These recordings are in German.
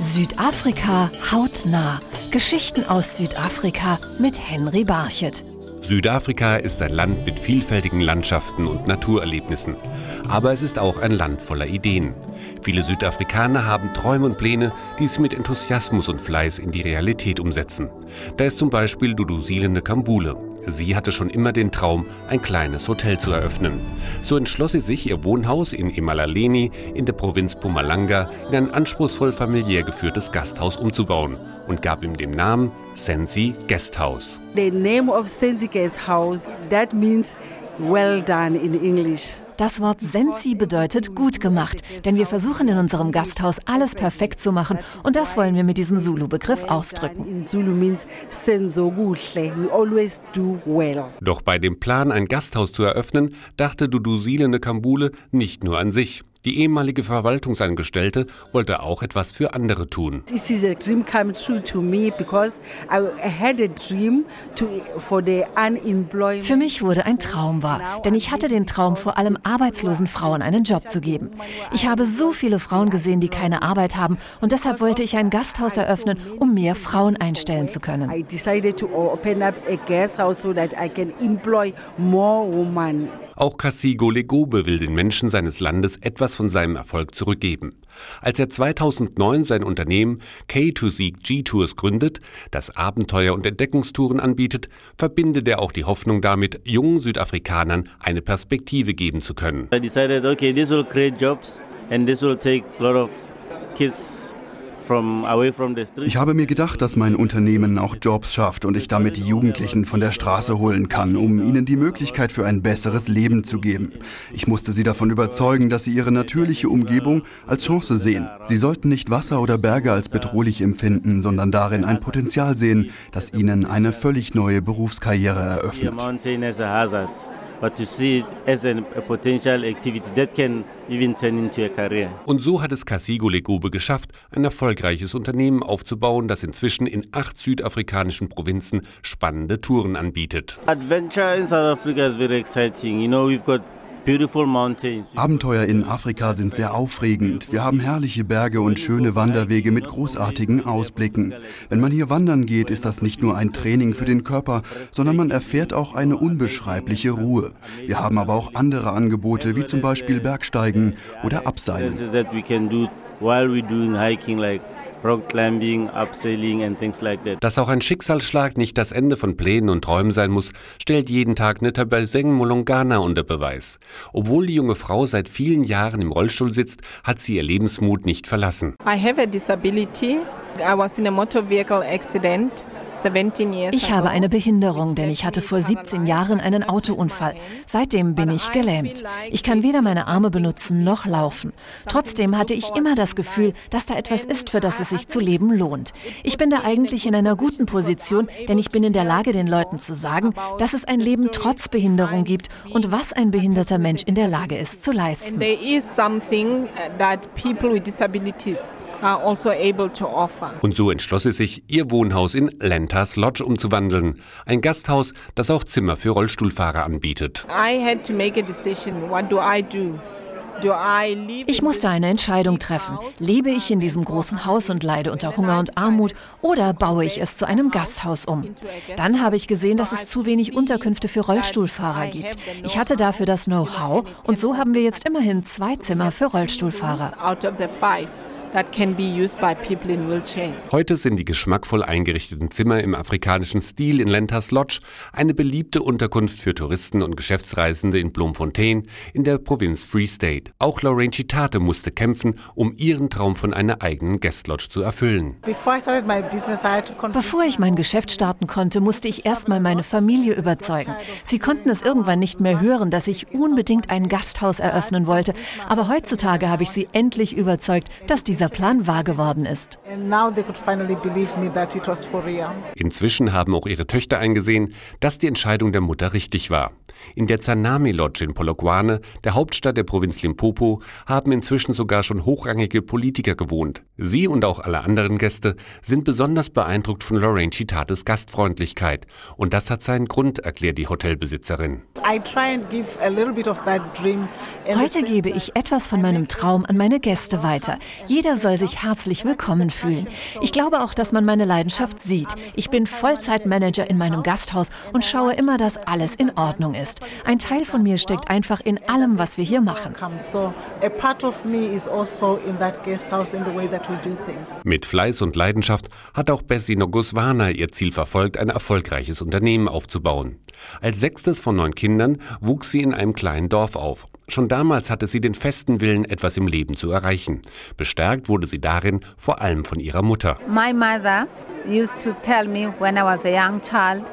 Südafrika hautnah. Geschichten aus Südafrika mit Henry Barchet. Südafrika ist ein Land mit vielfältigen Landschaften und Naturerlebnissen. Aber es ist auch ein Land voller Ideen. Viele Südafrikaner haben Träume und Pläne, die sie mit Enthusiasmus und Fleiß in die Realität umsetzen. Da ist zum Beispiel Dudusile Kambule. Sie hatte schon immer den Traum, ein kleines Hotel zu eröffnen. So entschloss sie sich, ihr Wohnhaus in Emalaleni in der Provinz Pumalanga in ein anspruchsvoll familiär geführtes Gasthaus umzubauen und gab ihm den Namen Sensi Guesthouse. The name of Sensi Guesthouse, that means well done in English. Das Wort Sensi bedeutet gut gemacht, denn wir versuchen in unserem Gasthaus alles perfekt zu machen und das wollen wir mit diesem Zulu-Begriff ausdrücken. Doch bei dem Plan, ein Gasthaus zu eröffnen, dachte Dudusile Nkambule nicht nur an sich. Die ehemalige Verwaltungsangestellte wollte auch etwas für andere tun. Für mich wurde ein Traum wahr, denn ich hatte den Traum, vor allem arbeitslosen Frauen einen Job zu geben. Ich habe so viele Frauen gesehen, die keine Arbeit haben und deshalb wollte ich ein Gasthaus eröffnen, um mehr Frauen einstellen zu können. I decided to open up a guest house so that I can employ more women. Auch Kassigo Legobe will den Menschen seines Landes etwas von seinem Erfolg zurückgeben. Als er 2009 sein Unternehmen K2Seek G-Tours gründet, das Abenteuer- und Entdeckungstouren anbietet, verbindet er auch die Hoffnung damit, jungen Südafrikanern eine Perspektive geben zu können. I decided, okay, this will create jobs and this will take a lot of kids ich habe mir gedacht, dass mein Unternehmen auch Jobs schafft und ich damit die Jugendlichen von der Straße holen kann, um ihnen die Möglichkeit für ein besseres Leben zu geben. Ich musste sie davon überzeugen, dass sie ihre natürliche Umgebung als Chance sehen. Sie sollten nicht Wasser oder Berge als bedrohlich empfinden, sondern darin ein Potenzial sehen, das ihnen eine völlig neue Berufskarriere eröffnet but to see it as a, a potential activity that can even turn into a career. Und so hat es Casigo Legube geschafft, ein erfolgreiches Unternehmen aufzubauen, das inzwischen in acht südafrikanischen Provinzen spannende Touren anbietet. Adventure in South Africa is very exciting. You know, we've got Abenteuer in Afrika sind sehr aufregend. Wir haben herrliche Berge und schöne Wanderwege mit großartigen Ausblicken. Wenn man hier wandern geht, ist das nicht nur ein Training für den Körper, sondern man erfährt auch eine unbeschreibliche Ruhe. Wir haben aber auch andere Angebote, wie zum Beispiel Bergsteigen oder Abseilen. Dass auch ein Schicksalsschlag nicht das Ende von Plänen und Träumen sein muss, stellt jeden Tag Netabelseng Molongana unter Beweis. Obwohl die junge Frau seit vielen Jahren im Rollstuhl sitzt, hat sie ihr Lebensmut nicht verlassen. I have a disability. Ich habe eine Behinderung, denn ich hatte vor 17 Jahren einen Autounfall. Seitdem bin ich gelähmt. Ich kann weder meine Arme benutzen noch laufen. Trotzdem hatte ich immer das Gefühl, dass da etwas ist, für das es sich zu leben lohnt. Ich bin da eigentlich in einer guten Position, denn ich bin in der Lage, den Leuten zu sagen, dass es ein Leben trotz Behinderung gibt und was ein behinderter Mensch in der Lage ist zu leisten. There is something that people with disabilities also Und so entschloss sie sich, ihr Wohnhaus in Lentas Lodge umzuwandeln. Ein Gasthaus, das auch Zimmer für Rollstuhlfahrer anbietet. Ich musste eine Entscheidung treffen. Lebe ich in diesem großen Haus und leide unter Hunger und Armut oder baue ich es zu einem Gasthaus um? Dann habe ich gesehen, dass es zu wenig Unterkünfte für Rollstuhlfahrer gibt. Ich hatte dafür das Know-how und so haben wir jetzt immerhin zwei Zimmer für Rollstuhlfahrer. Heute sind die geschmackvoll eingerichteten Zimmer im afrikanischen Stil in Lentas Lodge eine beliebte Unterkunft für Touristen und Geschäftsreisende in Bloemfontein in der Provinz Free State. Auch Lorraine Chitate musste kämpfen, um ihren Traum von einer eigenen Guest Lodge zu erfüllen. Bevor ich mein Geschäft starten konnte, musste ich erstmal meine Familie überzeugen. Sie konnten es irgendwann nicht mehr hören, dass ich unbedingt ein Gasthaus eröffnen wollte, aber heutzutage habe ich sie endlich überzeugt, dass die dieser Plan wahr geworden ist. Inzwischen haben auch ihre Töchter eingesehen, dass die Entscheidung der Mutter richtig war. In der Zanami Lodge in Polokwane, der Hauptstadt der Provinz Limpopo, haben inzwischen sogar schon hochrangige Politiker gewohnt. Sie und auch alle anderen Gäste sind besonders beeindruckt von Lorraine Chitates Gastfreundlichkeit. Und das hat seinen Grund, erklärt die Hotelbesitzerin. Heute gebe ich etwas von meinem Traum an meine Gäste weiter. Jeder Jeder soll sich herzlich willkommen fühlen. Ich glaube auch, dass man meine Leidenschaft sieht. Ich bin Vollzeitmanager in meinem Gasthaus und schaue immer, dass alles in Ordnung ist. Ein Teil von mir steckt einfach in allem, was wir hier machen. Also Mit Fleiß und Leidenschaft hat auch Bessie Noguswana ihr Ziel verfolgt, ein erfolgreiches Unternehmen aufzubauen. Als sechstes von neun Kindern wuchs sie in einem kleinen Dorf auf. Schon damals hatte sie den festen Willen, etwas im Leben zu erreichen. Bestärkt wurde sie darin vor allem von ihrer Mutter. My mother used to tell me when I was a young child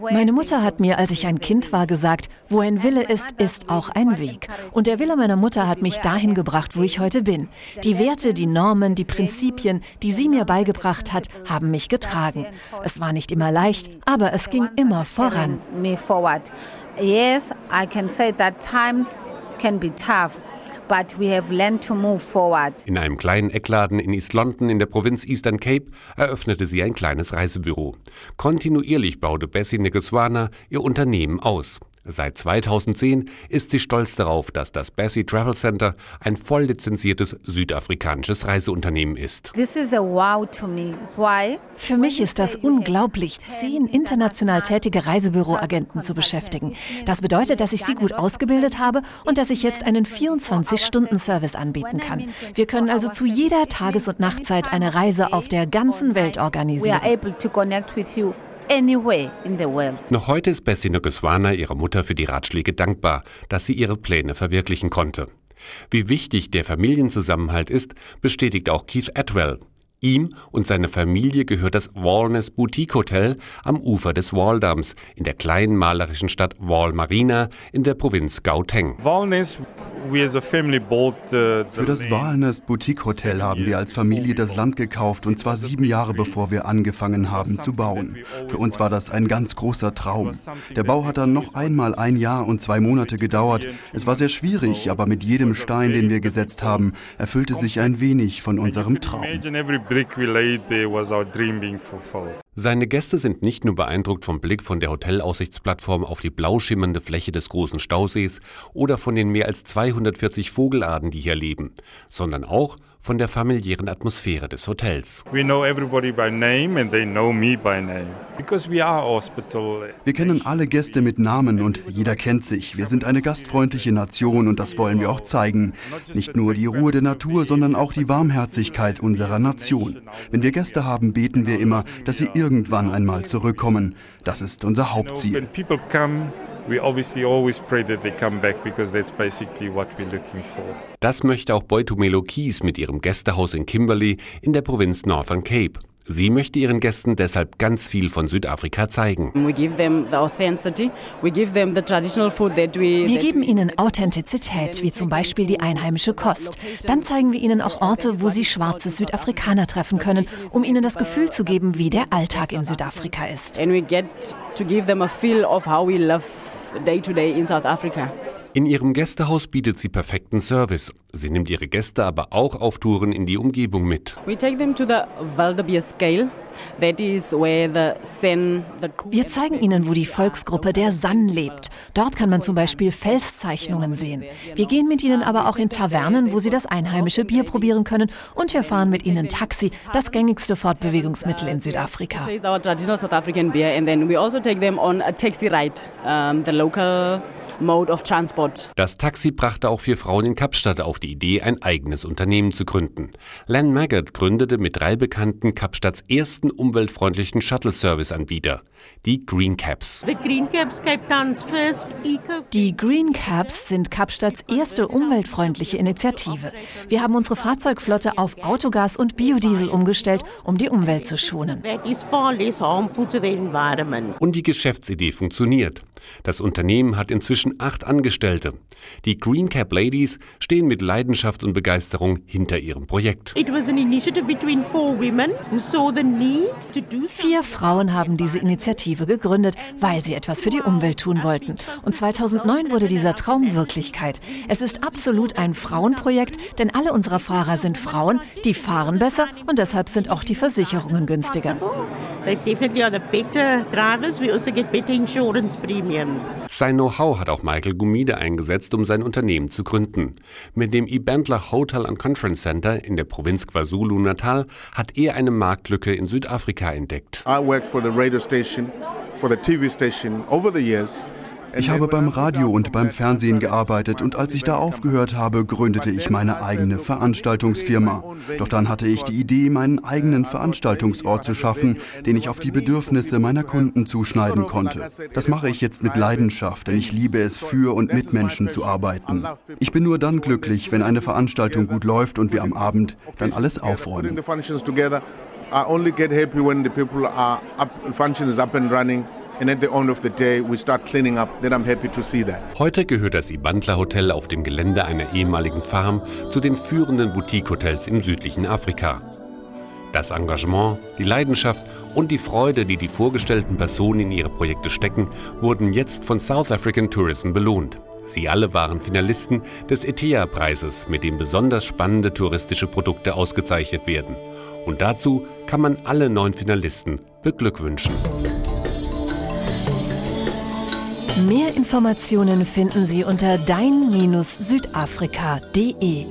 meine Mutter hat mir, als ich ein Kind war, gesagt, wo ein Wille ist, ist auch ein Weg. Und der Wille meiner Mutter hat mich dahin gebracht, wo ich heute bin. Die Werte, die Normen, die Prinzipien, die sie mir beigebracht hat, haben mich getragen. Es war nicht immer leicht, aber es ging immer voran. Yes, I can say that times can be tough. But we have learned to move forward. In einem kleinen Eckladen in East London in der Provinz Eastern Cape eröffnete sie ein kleines Reisebüro. Kontinuierlich baute Bessie Negoswana ihr Unternehmen aus. Seit 2010 ist sie stolz darauf, dass das Bessie Travel Center ein voll lizenziertes südafrikanisches Reiseunternehmen ist. Wow Für mich ist das unglaublich, zehn international tätige Reisebüroagenten zu beschäftigen. Das bedeutet, dass ich sie gut ausgebildet habe und dass ich jetzt einen 24-Stunden-Service anbieten kann. Wir können also zu jeder Tages- und Nachtzeit eine Reise auf der ganzen Welt organisieren anywhere in the world. Noch heute ist Bessie Nogoswana ihrer Mutter für die Ratschläge dankbar, dass sie ihre Pläne verwirklichen konnte. Wie wichtig der Familienzusammenhalt ist, bestätigt auch Keith Atwell. Ihm und seiner Familie gehört das Walness Boutique Hotel am Ufer des Waldams in der kleinen malerischen Stadt Wal Marina in der Provinz Gauteng. Walness für das Walnest Boutique Hotel haben wir als Familie das Land gekauft und zwar sieben Jahre bevor wir angefangen haben zu bauen. Für uns war das ein ganz großer Traum. Der Bau hat dann noch einmal ein Jahr und zwei Monate gedauert. Es war sehr schwierig, aber mit jedem Stein, den wir gesetzt haben, erfüllte sich ein wenig von unserem Traum. Seine Gäste sind nicht nur beeindruckt vom Blick von der Hotelaussichtsplattform auf die blau schimmernde Fläche des großen Stausees oder von den mehr als 240 Vogelarten, die hier leben, sondern auch von der familiären Atmosphäre des Hotels. Wir kennen alle Gäste mit Namen und jeder kennt sich. Wir sind eine gastfreundliche Nation und das wollen wir auch zeigen. Nicht nur die Ruhe der Natur, sondern auch die Warmherzigkeit unserer Nation. Wenn wir Gäste haben, beten wir immer, dass sie irgendwann einmal zurückkommen. Das ist unser Hauptziel. We obviously always pray that they come back because that's basically what we're looking for. Das möchte auch Boitumelo Keys mit ihrem Gästehaus in Kimberley in der Provinz Northern Cape. Sie möchte ihren Gästen deshalb ganz viel von Südafrika zeigen. Wir geben ihnen Authentizität, wie zum Beispiel die einheimische Kost. Dann zeigen wir ihnen auch Orte, wo sie schwarze Südafrikaner treffen können, um ihnen das Gefühl zu geben, wie der Alltag in Südafrika ist. And we get to give them a feel of how we love day to day in South Africa. In ihrem Gästehaus bietet sie perfekten Service. Sie nimmt ihre Gäste aber auch auf Touren in die Umgebung mit. Wir zeigen ihnen, wo die Volksgruppe der San lebt. Dort kann man zum Beispiel Felszeichnungen sehen. Wir gehen mit ihnen aber auch in Tavernen, wo sie das einheimische Bier probieren können. Und wir fahren mit ihnen Taxi, das gängigste Fortbewegungsmittel in Südafrika. Mode of Transport. Das Taxi brachte auch vier Frauen in Kapstadt auf die Idee, ein eigenes Unternehmen zu gründen. Len Maggart gründete mit drei Bekannten Kapstadts ersten umweltfreundlichen Shuttle-Service-Anbieter, die Green Caps. Die Green Caps sind Kapstadts erste umweltfreundliche Initiative. Wir haben unsere Fahrzeugflotte auf Autogas und Biodiesel umgestellt, um die Umwelt zu schonen. Und die Geschäftsidee funktioniert. Das Unternehmen hat inzwischen acht Angestellte. Die Green Cap Ladies stehen mit Leidenschaft und Begeisterung hinter ihrem Projekt. Vier Frauen haben diese Initiative gegründet, weil sie etwas für die Umwelt tun wollten. Und 2009 wurde dieser Traum Wirklichkeit. Es ist absolut ein Frauenprojekt, denn alle unserer Fahrer sind Frauen, die fahren besser und deshalb sind auch die Versicherungen günstiger. They definitely are the better drivers. We also get better insurance premium. Sein Know-how hat auch Michael Gumide eingesetzt, um sein Unternehmen zu gründen. Mit dem Ibandler Hotel and Conference Center in der Provinz KwaZulu-Natal hat er eine Marktlücke in Südafrika entdeckt. I worked for the radio station, for the TV station over the years. Ich habe beim Radio und beim Fernsehen gearbeitet und als ich da aufgehört habe, gründete ich meine eigene Veranstaltungsfirma. Doch dann hatte ich die Idee, meinen eigenen Veranstaltungsort zu schaffen, den ich auf die Bedürfnisse meiner Kunden zuschneiden konnte. Das mache ich jetzt mit Leidenschaft, denn ich liebe es, für und mit Menschen zu arbeiten. Ich bin nur dann glücklich, wenn eine Veranstaltung gut läuft und wir am Abend dann alles aufräumen. I only get happy when the people are up, function is up and running Heute gehört das Ibandla Hotel auf dem Gelände einer ehemaligen Farm zu den führenden Boutique-Hotels im südlichen Afrika. Das Engagement, die Leidenschaft und die Freude, die die vorgestellten Personen in ihre Projekte stecken, wurden jetzt von South African Tourism belohnt. Sie alle waren Finalisten des ETEA-Preises, mit dem besonders spannende touristische Produkte ausgezeichnet werden. Und dazu kann man alle neun Finalisten beglückwünschen. Mehr Informationen finden Sie unter dein-südafrika.de.